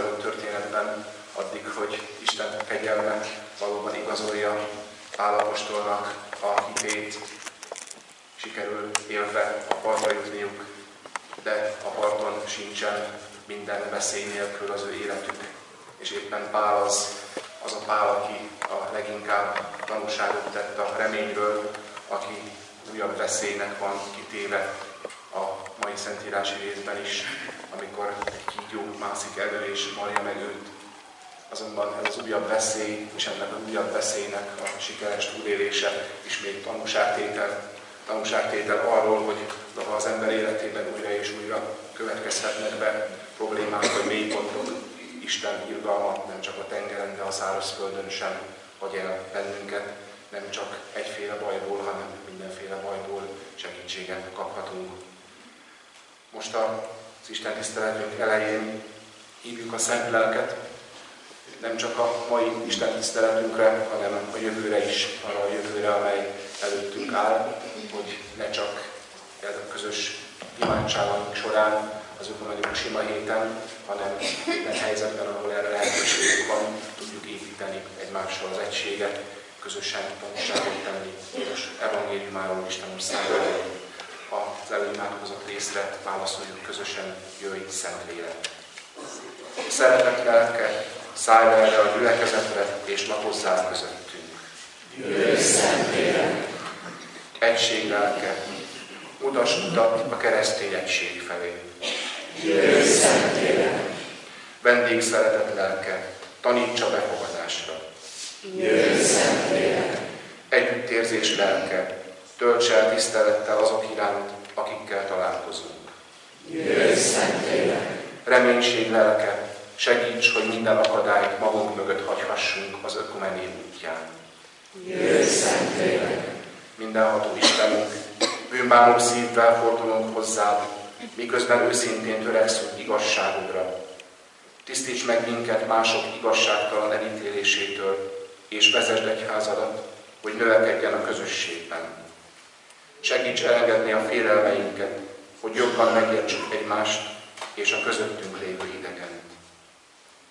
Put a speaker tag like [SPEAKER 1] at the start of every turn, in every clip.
[SPEAKER 1] Lezajló történetben addig, hogy Isten kegyelme valóban igazolja Pálapostolnak a hitét, sikerül élve a partra jutniuk, de a parton sincsen minden veszély nélkül az ő életük. És éppen Pál az, az a Pál, aki a leginkább tanúságot tett a reményről, aki újabb veszélynek van kitéve a mai szentírási részben is, amikor egy kígyó mászik elő és marja meg őt. Azonban ez az újabb veszély, és ennek az újabb veszélynek a sikeres túlélése ismét tanúságtétel, tanúságtétel arról, hogy ha az ember életében újra és újra következhetnek be problémák vagy mélypontok, Isten irgalma nem csak a tengeren, de a szárazföldön sem hagy el bennünket, nem csak egyféle bajból, hanem mindenféle bajból segítséget kaphatunk. Most az Isten tiszteletünk elején hívjuk a Szent Lelket, nem csak a mai Isten tiszteletünkre, hanem a jövőre is, arra a jövőre, amely előttünk áll, hogy ne csak ez a közös imádságaink során, az ökumenikus ima héten, hanem minden helyzetben, ahol erre lehetőségünk van, tudjuk építeni egymással az egységet, közösen tanulságot tenni, és evangéliumáról Isten országáról. Az előimádkozott részre válaszoljuk közösen, jöjj Szent Lélek. Szeretet lelke, szállj le erre a gyülekezetre, és lakozzál közöttünk.
[SPEAKER 2] Jöjj Szent Lélek.
[SPEAKER 1] Egység lelke, mutass utat a keresztény egység felé.
[SPEAKER 2] Jöjj Szent Lélek.
[SPEAKER 1] Vendég szeretet lelke, tanítsa befogadásra.
[SPEAKER 2] Jöjj Szent Lélek.
[SPEAKER 1] Együttérzés lelke, tölts el tisztelettel azok iránt, akikkel találkozunk.
[SPEAKER 2] Jöjj Szent Lélek.
[SPEAKER 1] Reménység lelke, segíts, hogy minden akadályt magunk mögött hagyhassunk az ökumené útján.
[SPEAKER 2] Jöjj Szent Lélek.
[SPEAKER 1] Mindenható Istenünk, bűnbánó szívvel fordulunk hozzád, miközben őszintén törekszünk igazságodra. Tisztíts meg minket mások igazságtalan elítélésétől, és vezesd egyházadat, hogy növekedjen a közösségben. Segíts elengedni a félelmeinket, hogy jobban megértsük egymást és a közöttünk lévő idegent.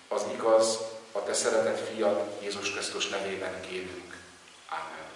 [SPEAKER 1] Az igaz, a te szeretett fiad Jézus Krisztus nevében kérünk. Ámen.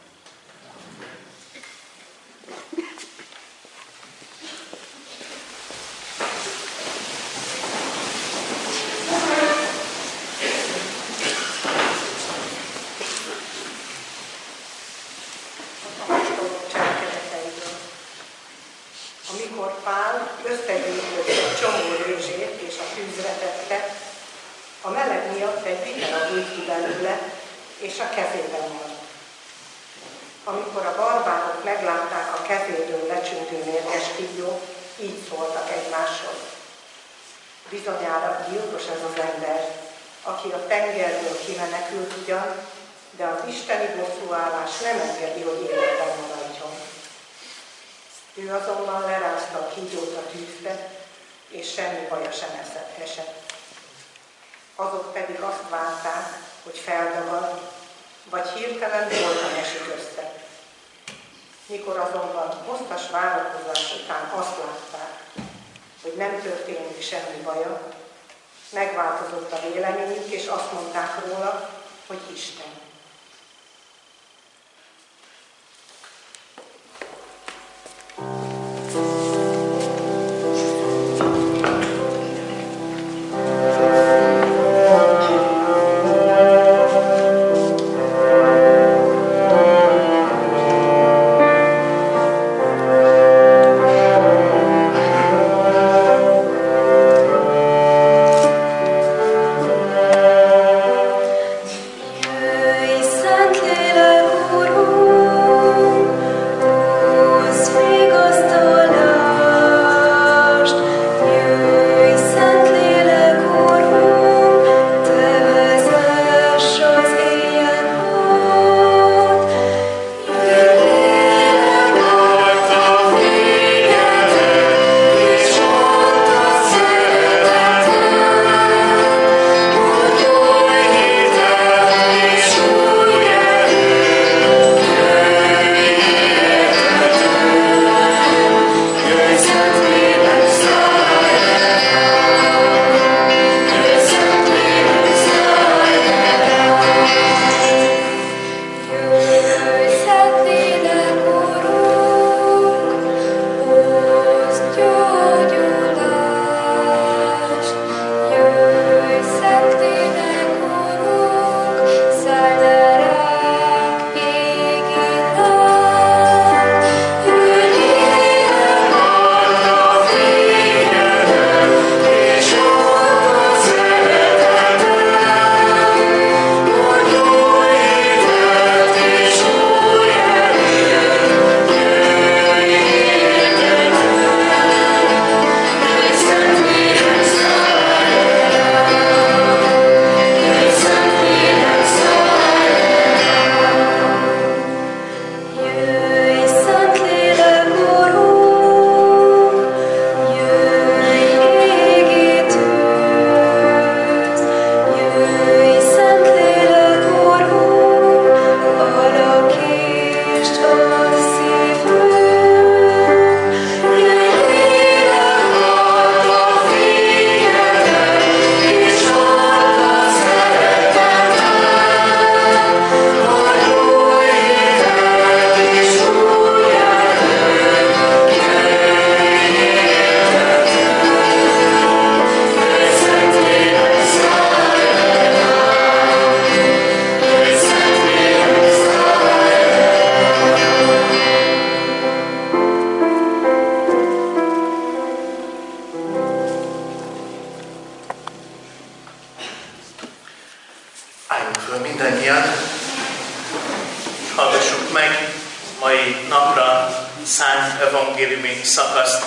[SPEAKER 3] Evangéliumi szakaszt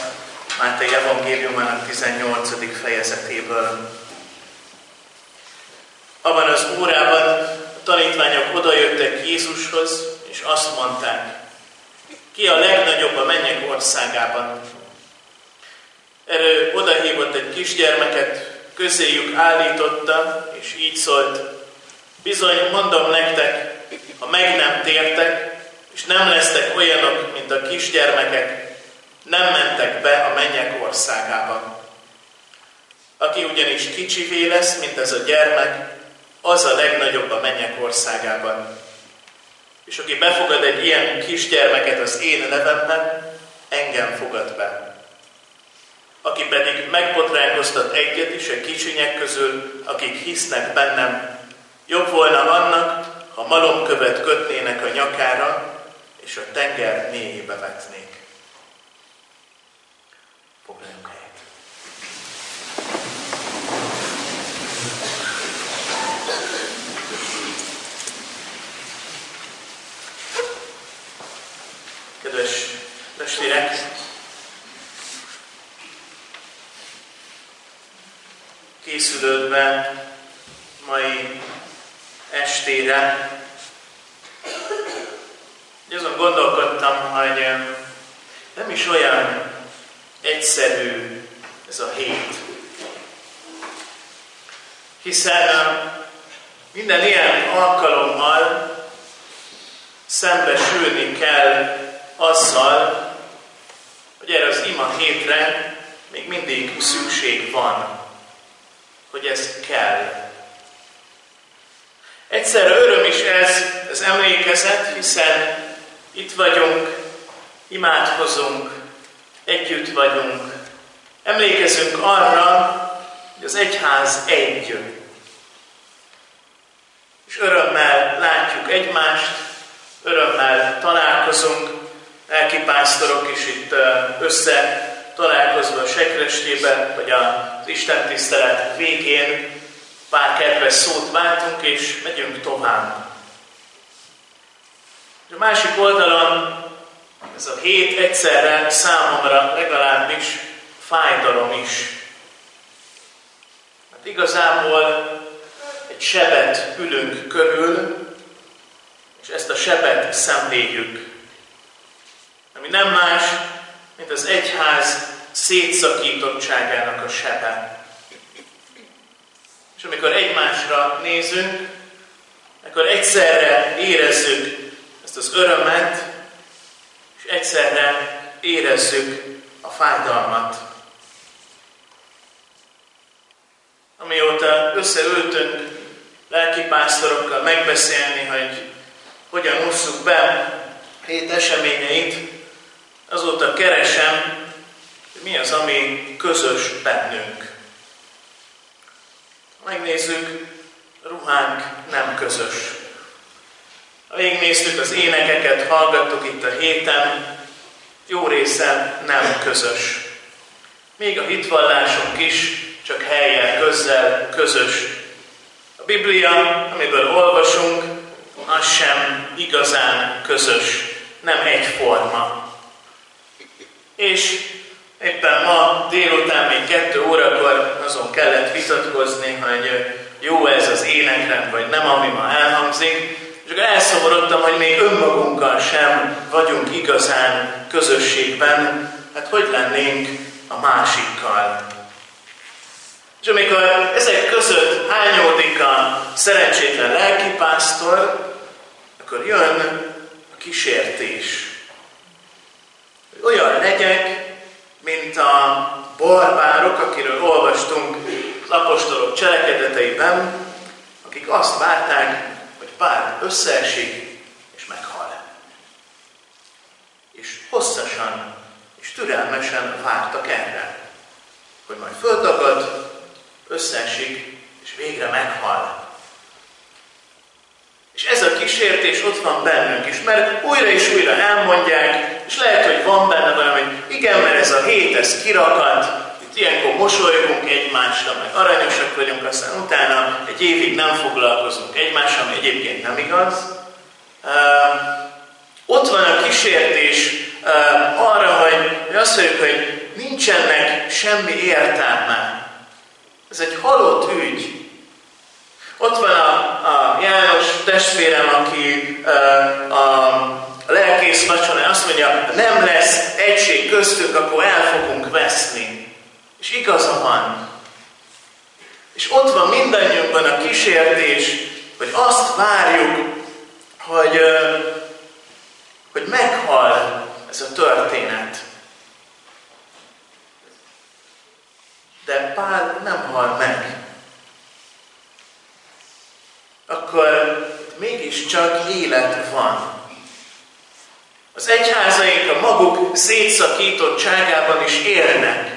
[SPEAKER 3] Máté evangéliumának 18. fejezetéből. Abban az órában a tanítványok odajöttek Jézushoz, és azt mondták, ki a legnagyobb a mennyek országában? Erről odahívott egy kisgyermeket, közéjük állította, és így szólt, bizony mondom nektek, ha meg nem tértek, és nem lesztek olyanok, mint a kisgyermekek, nem mentek be a mennyek országába. Aki ugyanis kicsivé lesz, mint ez a gyermek, az a legnagyobb a mennyek országában. És aki befogad egy ilyen kisgyermeket az én nevemben, engem fogad be. Aki pedig megbotránkoztat egyet is a kicsinyek közül, akik hisznek bennem, jobb volna annak, ha malomkövet kötnének a nyakára, és a tenger mélyébe vetnék. Foglaljunk helyet. Kedves testvérek, készülődve mai estére azon gondolkodtam, hogy nem is olyan egyszerű ez a hét. Hiszen minden ilyen alkalommal szembesülni kell azzal, hogy erre az ima hétre még mindig szükség van, hogy ez kell. Egyszerre öröm is ez az emlékezet, hiszen itt vagyunk, imádkozunk, együtt vagyunk. Emlékezünk arra, hogy az egyház egy. És örömmel látjuk egymást, örömmel találkozunk, elkipásztorok is itt össze találkozva a sekrestébe, vagy az Isten tisztelet végén pár kedves szót váltunk, és megyünk tovább. A másik oldalon ez a hét egyszerre számomra legalábbis fájdalom is. Hát igazából egy sebet ülünk körül, és ezt a sebet szemléljük. Ami nem más, mint az egyház szétszakítottságának a sebe. És amikor egymásra nézünk, akkor egyszerre érezzük ezt az örömet, egyszerre érezzük a fájdalmat. Amióta összeültünk lelkipásztorokkal megbeszélni, hogy hogyan osszuk be hét eseményeit, azóta keresem, mi az, ami közös bennünk. Megnézzük, ruhánk nem közös. Végignéztük az énekeket, hallgattuk itt a héten, jó része nem közös. Még a hitvallásunk is csak helyen, közzel közös. A Biblia, amiből olvasunk, az sem igazán közös, nem egyforma. És éppen ma délután még kettő órakor azon kellett vitatkozni, hogy jó ez az énekrend, vagy nem, ami ma elhangzik, és akkor elszomorodtam, hogy még önmagunkkal sem vagyunk igazán közösségben, hát hogy lennénk a másikkal. És amikor ezek között hányódik a szerencsétlen lelkipásztor, akkor jön a kísértés. Olyan legyek, mint a barbárok, akiről olvastunk az apostolok cselekedeteiben, akik azt várták, pár összeesik, és meghal. És hosszasan és türelmesen vártak erre, hogy majd föltagad, összeesik, és végre meghal. És ez a kísértés ott van bennünk is, mert újra és újra elmondják, és lehet, hogy van benne valami, igen, mert ez a hét, ez kirakat, ilyenkor mosolygunk egymással, meg aranyosak vagyunk, aztán utána egy évig nem foglalkozunk egymással, ami egyébként nem igaz. Ott van a kísértés uh, arra, hogy, hogy azt mondjuk, hogy nincsenek semmi értelme. Ez egy halott ügy. Ott van a, a János testvérem, aki uh, a lelkész vacsora azt mondja, nem lesz egység köztünk, akkor el fogunk veszni. És igaza van. És ott van mindannyiunkban a kísértés, hogy azt várjuk, hogy, hogy meghal ez a történet. De Pál nem hal meg. Akkor mégiscsak élet van. Az egyházaink a maguk szétszakítottságában is élnek.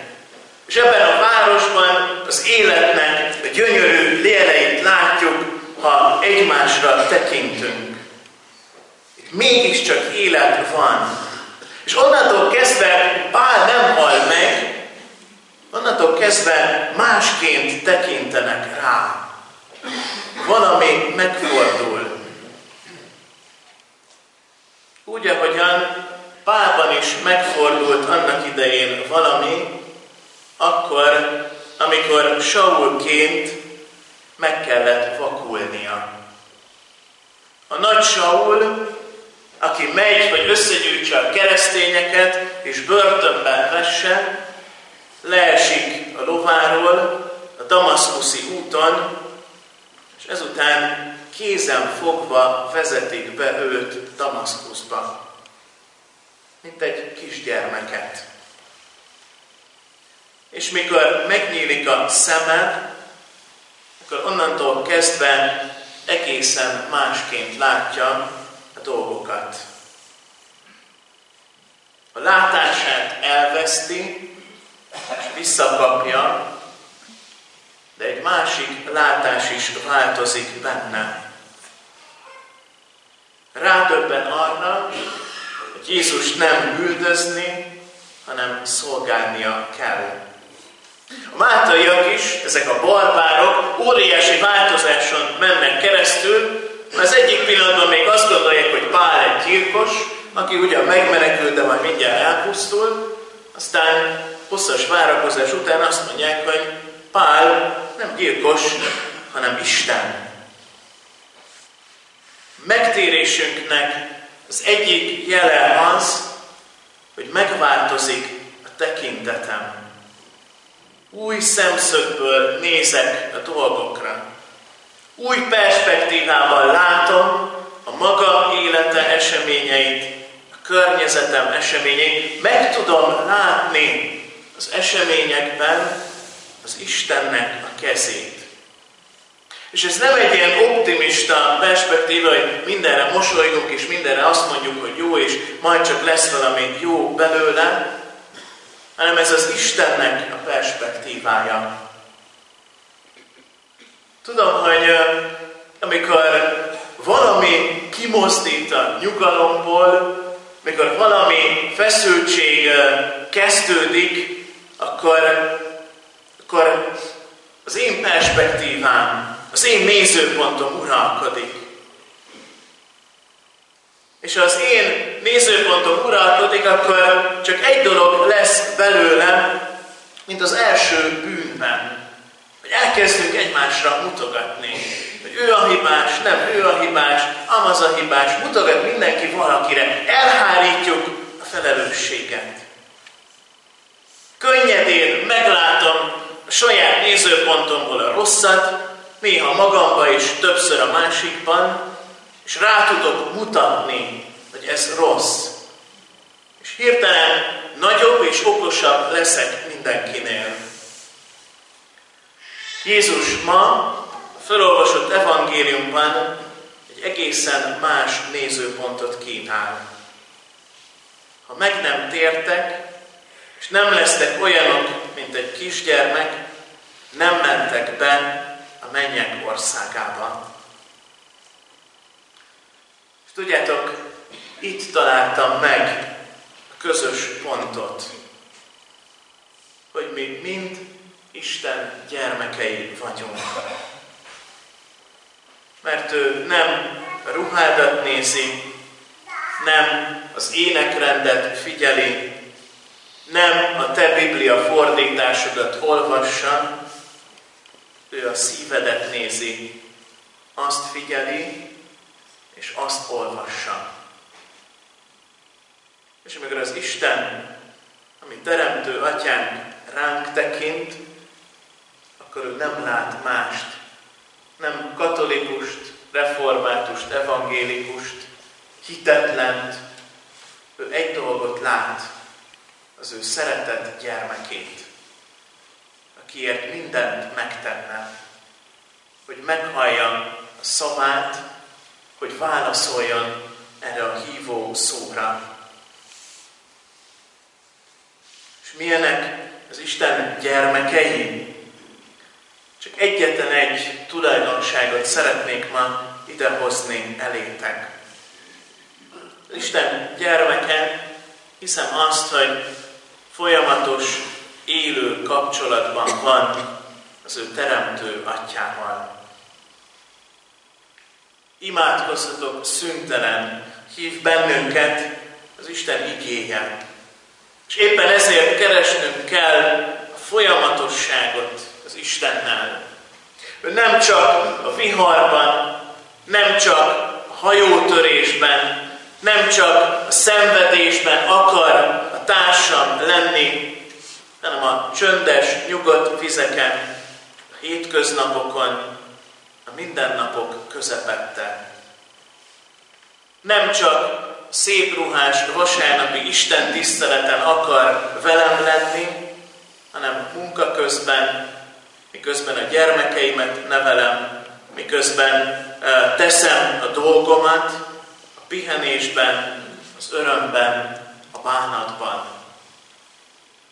[SPEAKER 3] És ebben a városban az életnek a gyönyörű léleit látjuk, ha egymásra tekintünk. Itt mégiscsak élet van. És onnantól kezdve Pál nem hal meg, onnantól kezdve másként tekintenek rá. Valami megfordul. Úgy, ahogyan Pálban is megfordult annak idején valami, akkor, amikor Saulként meg kellett vakulnia. A nagy Saul, aki megy, hogy összegyűjtse a keresztényeket, és börtönben vesse, leesik a lováról, a Damaszkuszi úton, és ezután kézen fogva vezetik be őt Damaszkuszba, mint egy kisgyermeket. És mikor megnyílik a szeme, akkor onnantól kezdve egészen másként látja a dolgokat. A látását elveszti, és visszakapja, de egy másik látás is változik benne. Rádöbben arra, hogy Jézus nem üldözni, hanem szolgálnia kell. A mátaiak is, ezek a barbárok óriási változáson mennek keresztül, az egyik pillanatban még azt gondolják, hogy Pál egy gyilkos, aki ugyan megmenekült, de majd mindjárt elpusztul, aztán hosszas várakozás után azt mondják, hogy Pál nem gyilkos, hanem Isten. Megtérésünknek az egyik jele az, hogy megváltozik a tekintetem. Új szemszögből nézek a dolgokra. Új perspektívával látom a maga élete eseményeit, a környezetem eseményeit. Meg tudom látni az eseményekben az Istennek a kezét. És ez nem egy ilyen optimista perspektíva, hogy mindenre mosolygunk, és mindenre azt mondjuk, hogy jó, és majd csak lesz valami jó belőle, hanem ez az Istennek a perspektívája. Tudom, hogy amikor valami kimozdít a nyugalomból, mikor valami feszültség kezdődik, akkor, akkor az én perspektívám, az én nézőpontom uralkodik. És az én nézőpontom uralkodik, akkor csak egy dolog lesz belőlem, mint az első bűnben. Hogy elkezdünk egymásra mutogatni. Hogy ő a hibás, nem ő a hibás, amaz a hibás, mutogat mindenki valakire. Elhárítjuk a felelősséget. Könnyedén meglátom a saját nézőpontomból a rosszat, néha magamba és többször a másikban, és rá tudok mutatni, hogy ez rossz. És hirtelen nagyobb és okosabb leszek mindenkinél. Jézus ma a felolvasott evangéliumban egy egészen más nézőpontot kínál. Ha meg nem tértek, és nem lesztek olyanok, mint egy kisgyermek, nem mentek be a mennyek országába. Tudjátok, itt találtam meg a közös pontot, hogy mi mind Isten gyermekei vagyunk. Mert ő nem ruhádat nézi, nem az énekrendet figyeli, nem a te Biblia fordításodat olvassa, ő a szívedet nézi, azt figyeli, és azt olvassa. És amikor az Isten, ami teremtő atyánk ránk tekint, akkor ő nem lát mást, nem katolikust, reformátust, evangélikust, hitetlent, ő egy dolgot lát, az ő szeretett gyermekét, akiért mindent megtenne, hogy meghallja a szavát, hogy válaszoljon erre a hívó szóra. És milyenek az Isten gyermekei? Csak egyetlen egy tulajdonságot szeretnék ma idehozni elétek. Az Isten gyermeke, hiszem azt, hogy folyamatos, élő kapcsolatban van az ő teremtő atyával. Imádkozhatok szüntelen, hív bennünket az Isten igéje. És éppen ezért keresnünk kell a folyamatosságot az Istennel. Ő nem csak a viharban, nem csak a hajótörésben, nem csak a szenvedésben akar a társam lenni, hanem a csöndes, nyugodt vizeken, a hétköznapokon, a mindennapok közepette. Nem csak szép ruhás vasárnapi Isten tiszteleten akar velem lenni, hanem munka közben, miközben a gyermekeimet nevelem, miközben teszem a dolgomat, a pihenésben, az örömben, a bánatban.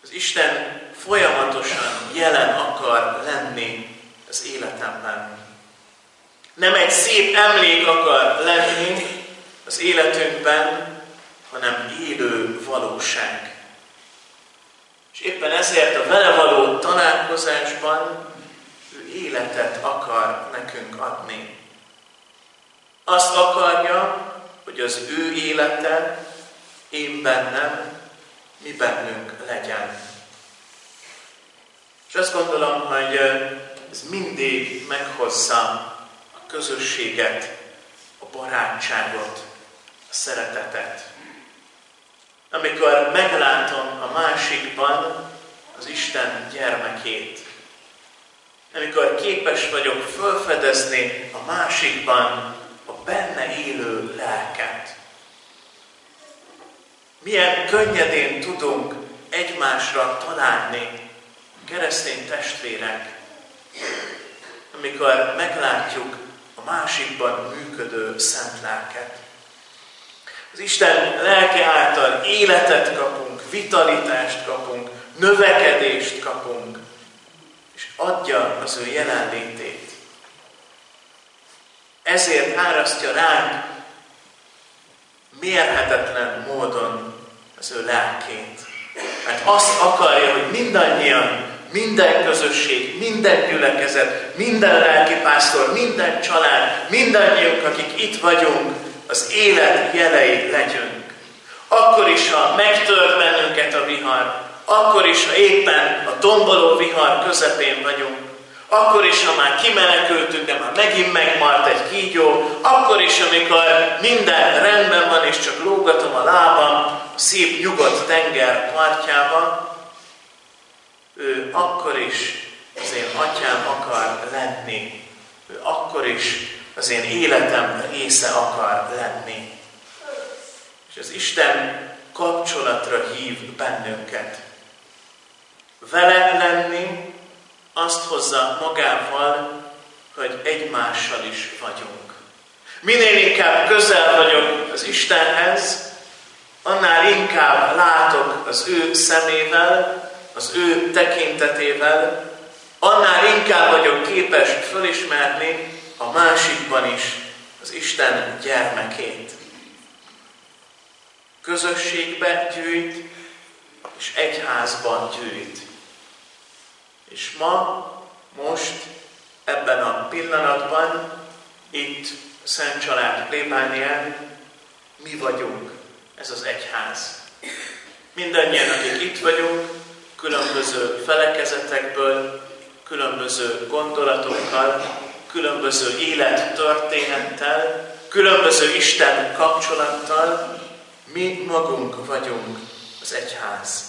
[SPEAKER 3] Az Isten folyamatosan jelen akar lenni az életemben. Nem egy szép emlék akar lenni az életünkben, hanem élő valóság. És éppen ezért a vele való találkozásban ő életet akar nekünk adni. Azt akarja, hogy az ő élete én bennem, mi bennünk legyen. És azt gondolom, hogy ez mindig meghozza közösséget, a barátságot, a szeretetet. Amikor meglátom a másikban az Isten gyermekét, amikor képes vagyok felfedezni a másikban a benne élő lelket. Milyen könnyedén tudunk egymásra találni, keresztény testvérek, amikor meglátjuk másikban működő szent lelket. Az Isten lelke által életet kapunk, vitalitást kapunk, növekedést kapunk, és adja az ő jelenlétét. Ezért árasztja ránk mérhetetlen módon az ő lelkét. Mert azt akarja, hogy mindannyian, minden közösség, minden gyülekezet, minden lelkipásztor, minden család, mindannyiunk, akik itt vagyunk, az élet jelei legyünk. Akkor is, ha megtört bennünket a vihar, akkor is, ha éppen a tomboló vihar közepén vagyunk, akkor is, ha már kimenekültünk, de már megint megmart egy kígyó, akkor is, amikor minden rendben van, és csak lógatom a lábam a szép nyugodt tenger partjában, ő akkor is az én atyám akar lenni. Ő akkor is az én életem része akar lenni. És az Isten kapcsolatra hív bennünket. Vele lenni azt hozza magával, hogy egymással is vagyunk. Minél inkább közel vagyok az Istenhez, annál inkább látok az ő szemével, az ő tekintetével, annál inkább vagyok képes fölismerni a másikban is az Isten gyermekét. Közösségbe gyűjt, és egyházban gyűjt. És ma, most, ebben a pillanatban, itt Szent Család plébánián mi vagyunk ez az egyház. Mindannyian, akik itt vagyunk, különböző felekezetekből, különböző gondolatokkal, különböző élettörténettel, különböző Isten kapcsolattal, mi magunk vagyunk az egyház.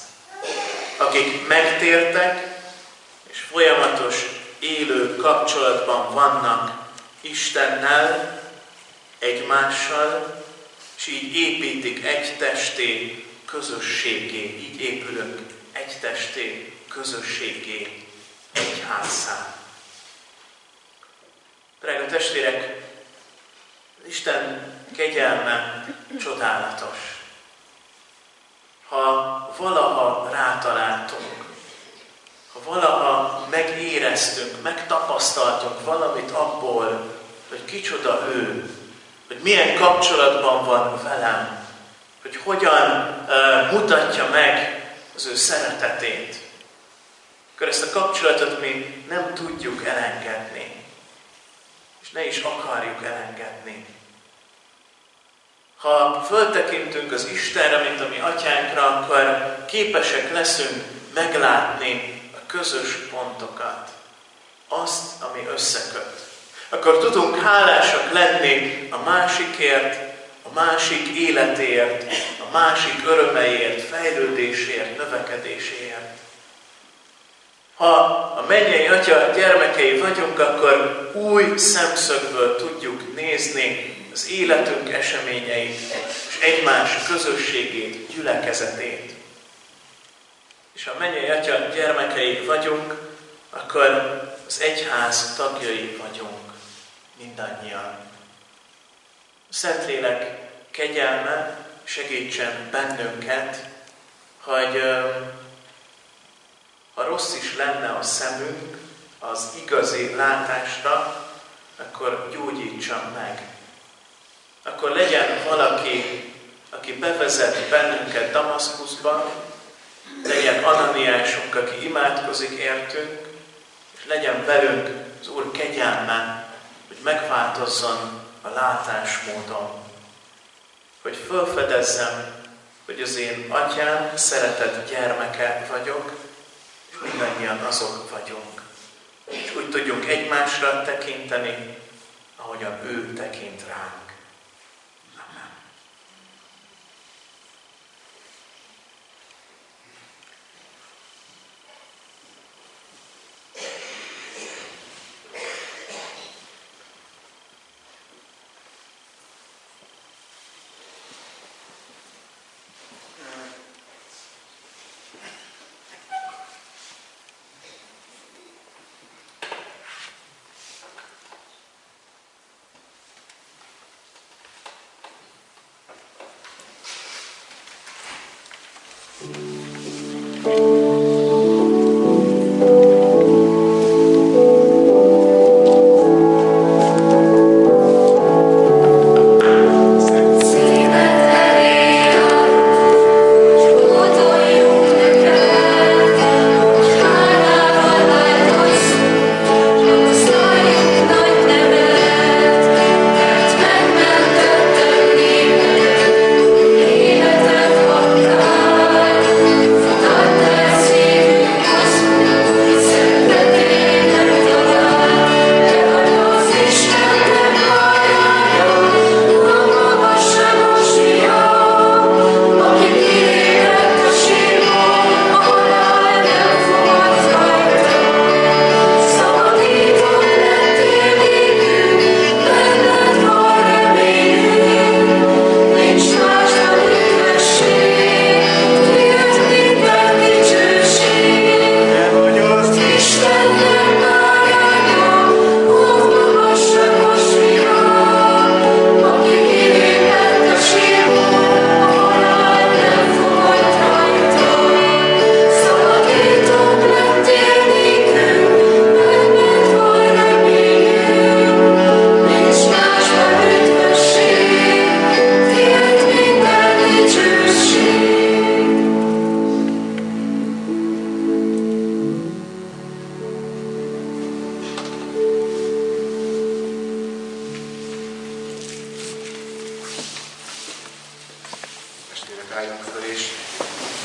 [SPEAKER 3] Akik megtértek, és folyamatos élő kapcsolatban vannak Istennel, egymással, és így építik egy testé közösségé, így épülünk egy testé közösségé, egy házszá. Drága testvérek, Isten kegyelme csodálatos. Ha valaha rátaláltunk, ha valaha megéreztünk, megtapasztaltunk valamit abból, hogy kicsoda ő, hogy milyen kapcsolatban van velem, hogy hogyan uh, mutatja meg az ő szeretetét, akkor ezt a kapcsolatot mi nem tudjuk elengedni, és ne is akarjuk elengedni. Ha föltekintünk az Istenre, mint a mi atyánkra, akkor képesek leszünk meglátni a közös pontokat, azt, ami összeköt. Akkor tudunk hálásak lenni a másikért, a másik életéért, másik örömeiért, fejlődésért, növekedéséért. Ha a mennyei atya gyermekei vagyunk, akkor új szemszögből tudjuk nézni az életünk eseményeit, és egymás közösségét, gyülekezetét. És ha mennyei atya gyermekei vagyunk, akkor az egyház tagjai vagyunk mindannyian. A Szentlélek kegyelme segítsen bennünket, hogy ha rossz is lenne a szemünk az igazi látásra, akkor gyógyítsa meg. Akkor legyen valaki, aki bevezet bennünket Damaszkuszba, legyen Ananiásunk, aki imádkozik értünk, és legyen velünk az Úr kegyelme, hogy megváltozzon a látásmódon. Hogy felfedezzem, hogy az én atyám szeretett gyermeke vagyok, és mindannyian azok vagyunk. És úgy tudjunk egymásra tekinteni, ahogyan ő tekint ránk.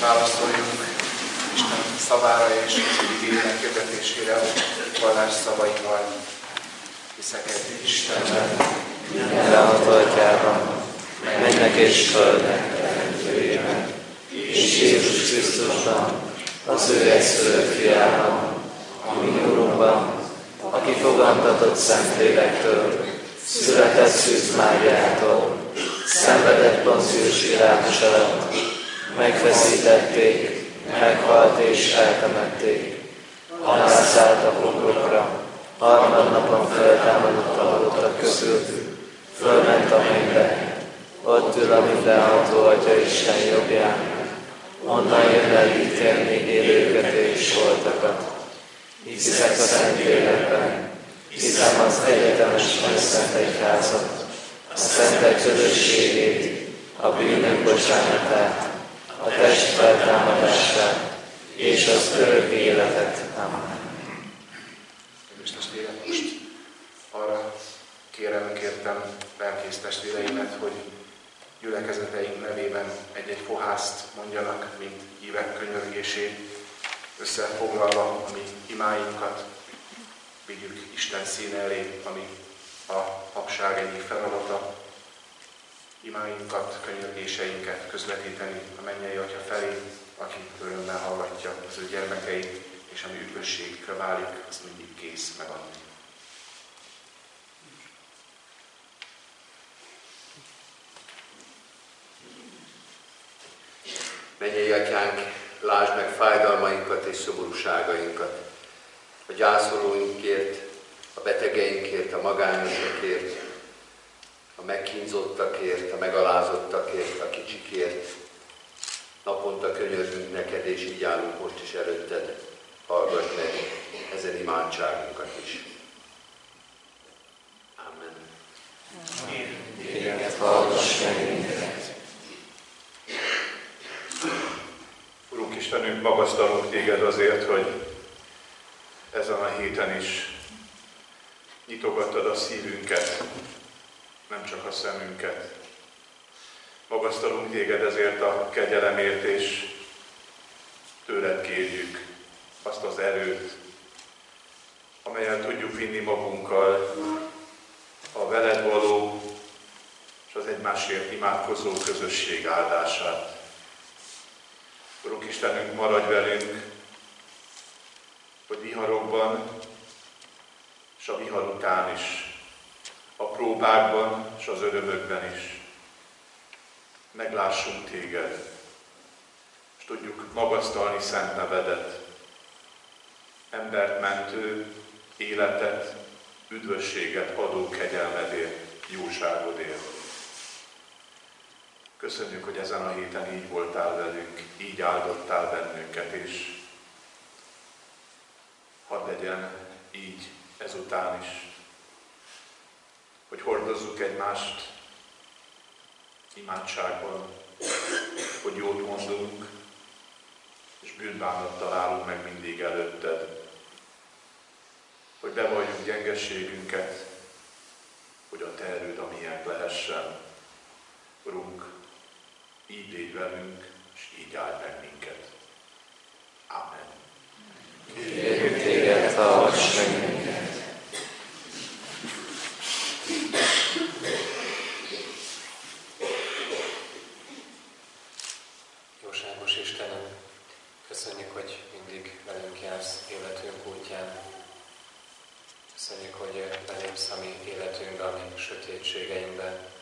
[SPEAKER 1] Válaszoljunk Isten szavára és igények hirdetésére a vallás szavaival. Hiszek egy Istenben,
[SPEAKER 4] mindenható atyában, mennek és földnek teremtőjében, és Jézus Krisztusban, az ő egyszülött fiában, a mi Urunkban, aki fogantatott Szentlélektől, született Szűz Máriától, szenvedett Poncius Pilátus alatt, megfeszítették, meghalt és eltemették, alászállt a poklokra, harmadnapon feltámadott a halottak közül, fölment a mennybe, ott ül a mindenható Atya Isten jobbján, onnan jön el ítélni élőket és voltakat. Hiszek a Szentlélekben, hiszem az egyetemes Szent Egyházat, a szentek közösségét, a bűnök bocsánatát, a test feltámadását és az örök életet. Amen.
[SPEAKER 1] Testvérek, most arra kérem, kértem lelkész testvéreimet, hogy gyülekezeteink nevében egy-egy fohászt mondjanak, mint hívek könyörgését, összefoglalva a mi imáinkat, vigyük Isten színe elé, ami a papság egyik feladata, imáinkat, könyörgéseinket közvetíteni a mennyei Atya felé, aki örömmel hallgatja az ő gyermekeit, és ami üdvösségükre válik, az mindig kész megadni.
[SPEAKER 5] Menjél, Atyánk, lásd meg fájdalmainkat és szomorúságainkat, a gyászolóinkért, a betegeinkért, a magányosokért, a megkínzottakért, a megalázottakért, a kicsikért. Naponta könyörgünk neked, és így állunk most is előtted. Hallgass meg ezen imádságunkat is. Amen.
[SPEAKER 4] Téged hallgass meg.
[SPEAKER 6] Urunk Istenünk, magasztalunk téged azért, hogy ezen a héten is nyitogattad a szívünket, nem csak a szemünket. Magasztalunk téged ezért a kegyelemért, és tőled kérjük azt az erőt, amelyel tudjuk vinni magunkkal a veled való és az egymásért imádkozó közösség áldását. Urunk Istenünk, maradj velünk, hogy viharokban és a vihar után is, a próbákban és az örömökben is. Meglássunk Téged, és tudjuk magasztalni szent nevedet, embert mentő, életet, üdvösséget adó kegyelmedért, jóságodért. Köszönjük, hogy ezen a héten így voltál velünk, így áldottál bennünket, és hadd legyen így ezután is, hogy hordozzuk egymást imádságban, hogy jót mondunk, és bűnbánattal állunk meg mindig előtted, hogy bevalljuk gyengességünket, hogy a te erőd amilyen lehessen. Urunk, így légy velünk, és így áld meg minket. Amen.
[SPEAKER 4] Kérjük téged, hallgass meg minket.
[SPEAKER 7] Jóságos Istenem, köszönjük, hogy mindig velünk jársz életünk útján. Köszönjük, hogy belépsz a mi életünkbe, a mi sötétségeinkben.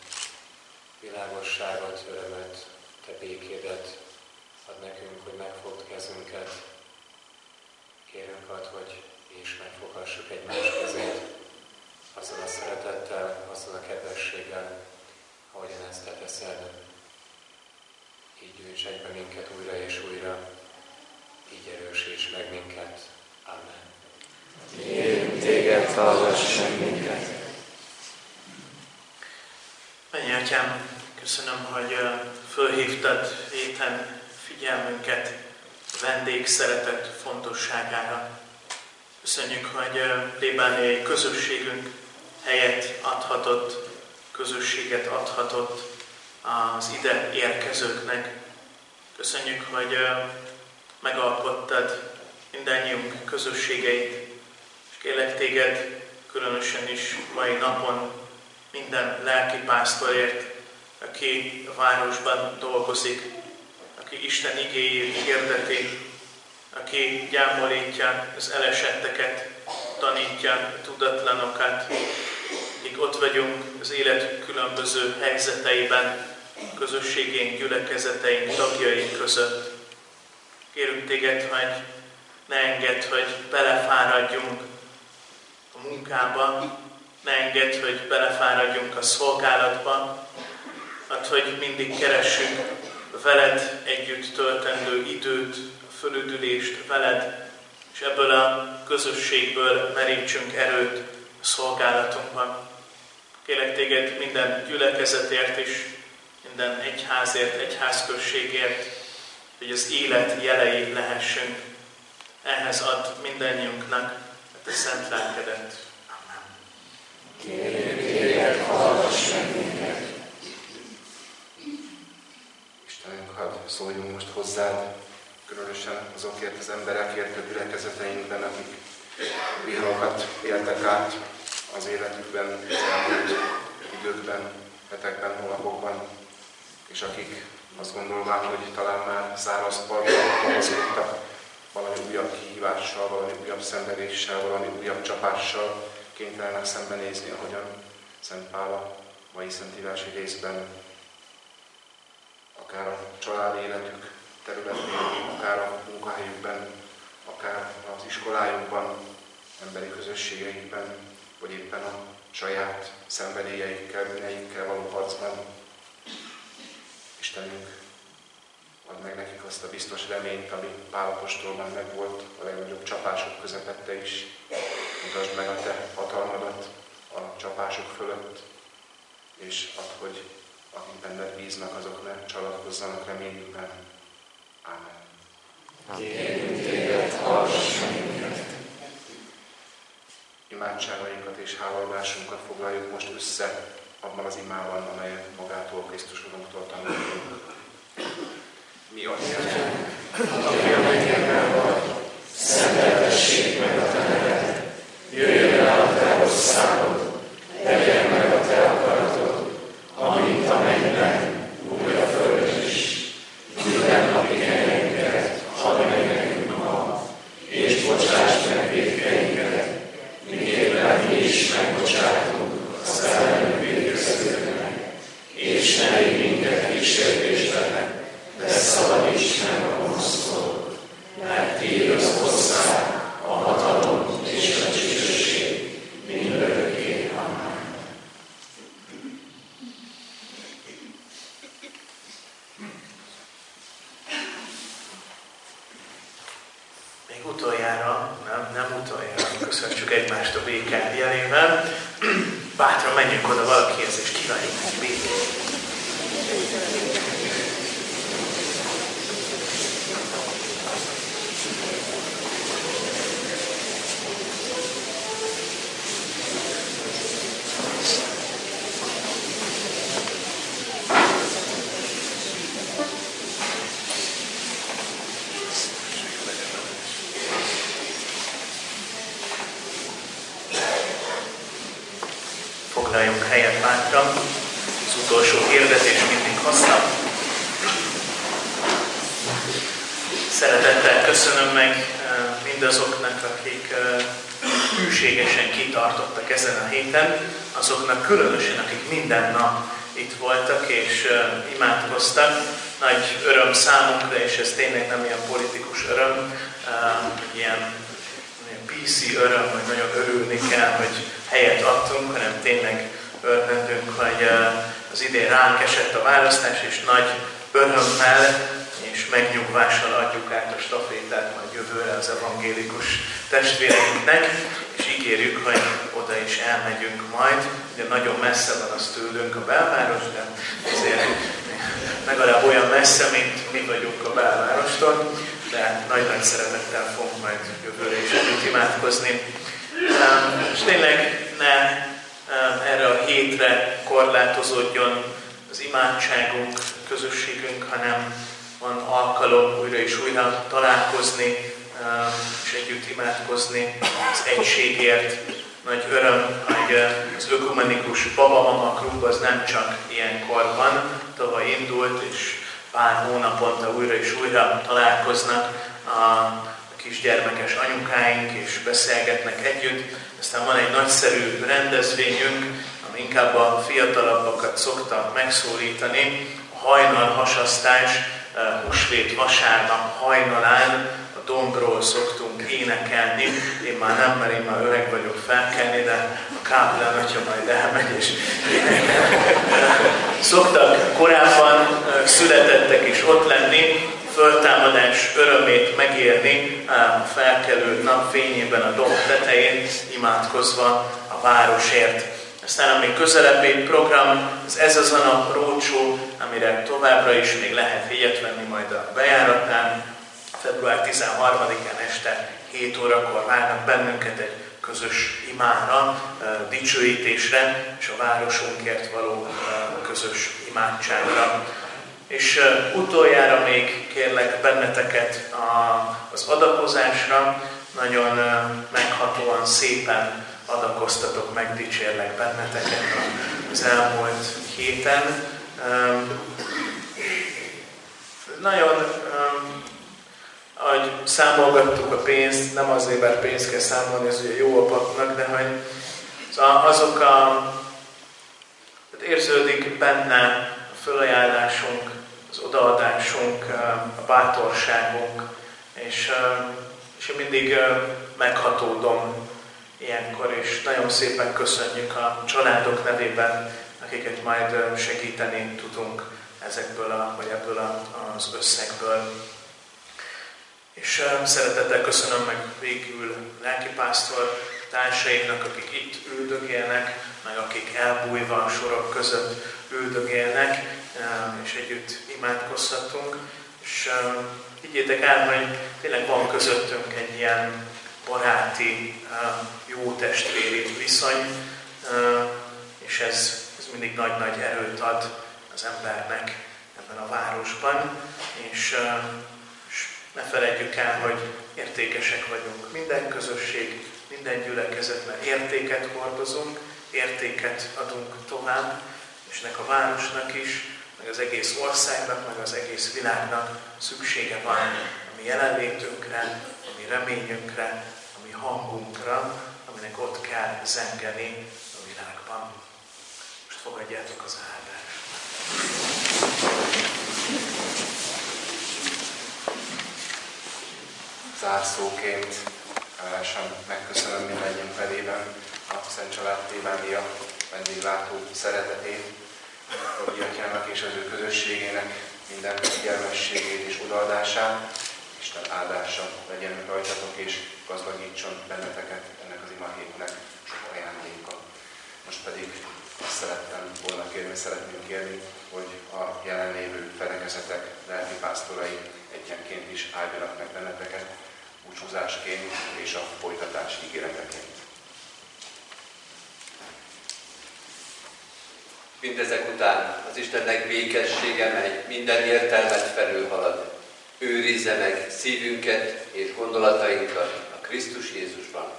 [SPEAKER 7] Világosságot, örömöt, te békédet ad nekünk, hogy megfogd kezünket. Kérünk ad, hogy mi is megfoghassuk egymás kezét, azzal a szeretettel, azzal a kedvességgel, ahogyan ezt te teszed. Így gyűjts egybe minket újra és újra, így erősíts meg minket. Amen.
[SPEAKER 4] Kérjük téged, hallgass meg minket.
[SPEAKER 3] Mennyi atyám, köszönöm, hogy fölhívtad héten figyelmünket a vendég szeretet fontosságára. Köszönjük, hogy plébániai közösségünk helyet adhatott, közösséget adhatott az ide érkezőknek. Köszönjük, hogy megalkottad mindannyiunk közösségeit, és kérlek téged különösen is mai napon minden lelki pásztorért, aki a városban dolgozik, aki Isten igéjét hirdeti, aki gyámolítja az elesetteket, tanítja tudatlanokat, akik ott vagyunk az élet különböző helyzeteiben, közösségénk, gyülekezeteink, tagjaink között. Kérünk téged, hogy ne engedd, hogy belefáradjunk a munkába, ne engedd, hogy belefáradjunk a szolgálatba, hát, hogy mindig keressünk veled együtt töltendő időt, a fölüdülést veled, és ebből a közösségből merítsünk erőt a szolgálatunkban. Kérlek téged minden gyülekezetért is, minden egyházért, egyházközségért, hogy az élet jelei lehessünk. Ehhez ad mindannyiunknak a te szent lelkedet. Amen.
[SPEAKER 2] Kérlek, hallgass meg minket.
[SPEAKER 1] Istenünk, szóljunk most hozzád, különösen azokért az emberekért a gyülekezeteinkben, akik viharokat éltek át az életükben, az elmúlt időkben, hetekben, hónapokban, és akik azt gondolván, hogy talán már száraz partra kapaszkodtak, valami újabb kihívással, valami újabb szenvedéssel, valami újabb csapással kénytelenek szembenézni, ahogyan Szent Pál a mai Szentírási részben akár a család életük területén, akár a munkahelyükben, akár az iskolájukban, emberi közösségeikben, vagy éppen a saját szenvedélyeikkel, bűneikkel való harcban. Istenünk, ad meg nekik azt a biztos reményt, ami Pálapostolban megvolt a legnagyobb csapások közepette is. Mutasd meg a Te hatalmadat a csapások fölött, és add, hogy akik benned bíznak, azok ne csalatkozzanak reményükben. Ámen.
[SPEAKER 2] Kérünk téged, hallgass minket.
[SPEAKER 1] Imádságainkat és háladásunkat foglaljuk most össze abban az imában, amelyet magától Krisztus Urunktól tanultunk. Mi a
[SPEAKER 2] Aki a mennyekben vagy, szenteltessék meg a te neved. Jöjjön el a te országod, legyen meg a te akaratod, a mennyben, a földön is. Minden napi kenyerünket add meg nekünk ma, és bocsáss meg védkeinket, miképpen mi is megbocsátunk az ellenünk védkezőknek. És ne légy minket kísértésbe, de szabadíts meg a gonosztól, mert tiéd az ország, a hatalom és a dicsőség mindörökké. Amen.
[SPEAKER 3] Még utoljára, nem, nem utoljára, köszönjük egymást a béke jelével. Bátran menjünk oda valakihez, és kívánjuk neki békét. Foglaljunk helyet bátran. Az utolsó hirdetés mindig használt. Szeretettel köszönöm meg eh, mindazoknak, akik eh, hűségesen kitartottak ezen a héten, azoknak különösen, akik minden nap itt voltak és eh, imádkoztak. Nagy öröm számunkra, és ez tényleg nem ilyen politikus öröm, ilyen PC öröm, hogy nagyon örülni kell, hogy helyet adtunk, hanem tényleg örvendünk, hogy az idén ránk esett a választás, és nagy örömmel és megnyugvással adjuk át a stafétát majd jövőre az evangélikus testvéreinknek, és ígérjük, hogy oda is elmegyünk majd. Ugye nagyon messze van az tőlünk a belváros, de ezért legalább olyan messze, mint mi vagyunk a belvárostól, de nagy-nagy szeretettel fogunk majd jövőre is együtt imádkozni. És tényleg ne erre a hétre korlátozódjon az imádságunk, közösségünk, hanem van alkalom újra és újra találkozni, és együtt imádkozni az egységért. Nagy öröm, hogy az ökumenikus babamama klub az nem csak ilyenkor van, tavaly indult, és pár hónaponta újra és újra találkoznak a kisgyermekes anyukáink, és beszélgetnek együtt. Aztán van egy nagyszerű rendezvényünk, ami inkább a fiatalabbakat szokta megszólítani, a hajnal hasasztás, húsvét vasárnap hajnalán dombról szoktunk énekelni. Én már nem, mert én már öreg vagyok felkelni, de a káplán atya majd elmegy és Szoktak korábban születettek is ott lenni, föltámadás örömét megérni a felkelő nap fényében a domb tetején, imádkozva a városért. Aztán ami közelebbi program, az ez az a nap rócsó, amire továbbra is még lehet jegyet venni majd a bejáratán. Február 13-án este 7 órakor várnak bennünket egy közös imára, dicsőítésre és a városunkért való közös imádságra. És utoljára még kérlek benneteket az adakozásra, nagyon meghatóan, szépen adakoztatok, megdicsérlek benneteket az elmúlt héten. Nagyon, ahogy számolgattuk a pénzt, nem azért, mert pénzt kell számolni, ez ugye jó a papnak, de hogy azok a, érződik benne a fölajánlásunk, az odaadásunk, a bátorságunk, és, és én mindig meghatódom ilyenkor, és nagyon szépen köszönjük a családok nevében, akiket majd segíteni tudunk ezekből a, vagy ebből a, az összegből. És szeretettel köszönöm meg végül lelkipásztor társainknak, akik itt üldögélnek, meg akik elbújva a sorok között üldögélnek, és együtt imádkozhatunk. És higgyétek el, hogy tényleg van közöttünk egy ilyen baráti, jó testvéri viszony, és ez, ez mindig nagy-nagy erőt ad az embernek ebben a városban, és ne felejtjük el, hogy értékesek vagyunk. Minden közösség, minden gyülekezetben értéket hordozunk, értéket adunk tovább, és nek a városnak is, meg az egész országnak, meg az egész világnak szüksége van a mi jelenlétünkre, a mi reményünkre, a mi hangunkra, aminek ott kell zengeni a világban. Most fogadjátok az áldást.
[SPEAKER 1] Zárszóként hálásan megköszönöm mindannyiunk felében a Szent Család plébánia vendéglátó szeretetét, Robi Atyának és az ő közösségének minden figyelmességét és odaadását. Isten áldása legyen rajtatok és gazdagítson benneteket ennek az ima hétnek sok ajándéka. Most pedig azt szerettem volna kérni, szeretném kérni, hogy a jelenlévő felekezetek, lelki pásztorai egyenként is áldjanak meg benneteket búcsúzásként és a folytatás ígéreteként.
[SPEAKER 5] Mindezek után az Istennek békessége, mely minden értelmet felülhalad, őrizze meg szívünket és gondolatainkat a Krisztus Jézusban.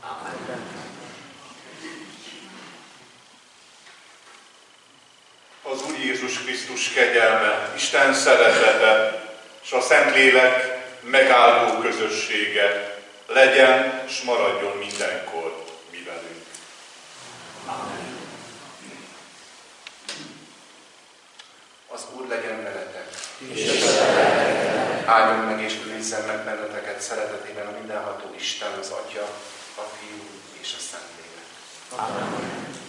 [SPEAKER 5] Amen.
[SPEAKER 6] Az Úr Jézus Krisztus kegyelme, Isten szeretete és a Szentlélek megáldó közössége legyen és maradjon mindenkor mi velünk. Amen.
[SPEAKER 1] Az Úr legyen veletek. Áldjon meg és őrizzen meg benneteket szeretetében a mindenható Isten, az Atya, a Fiú és a Szentlélek. Amen.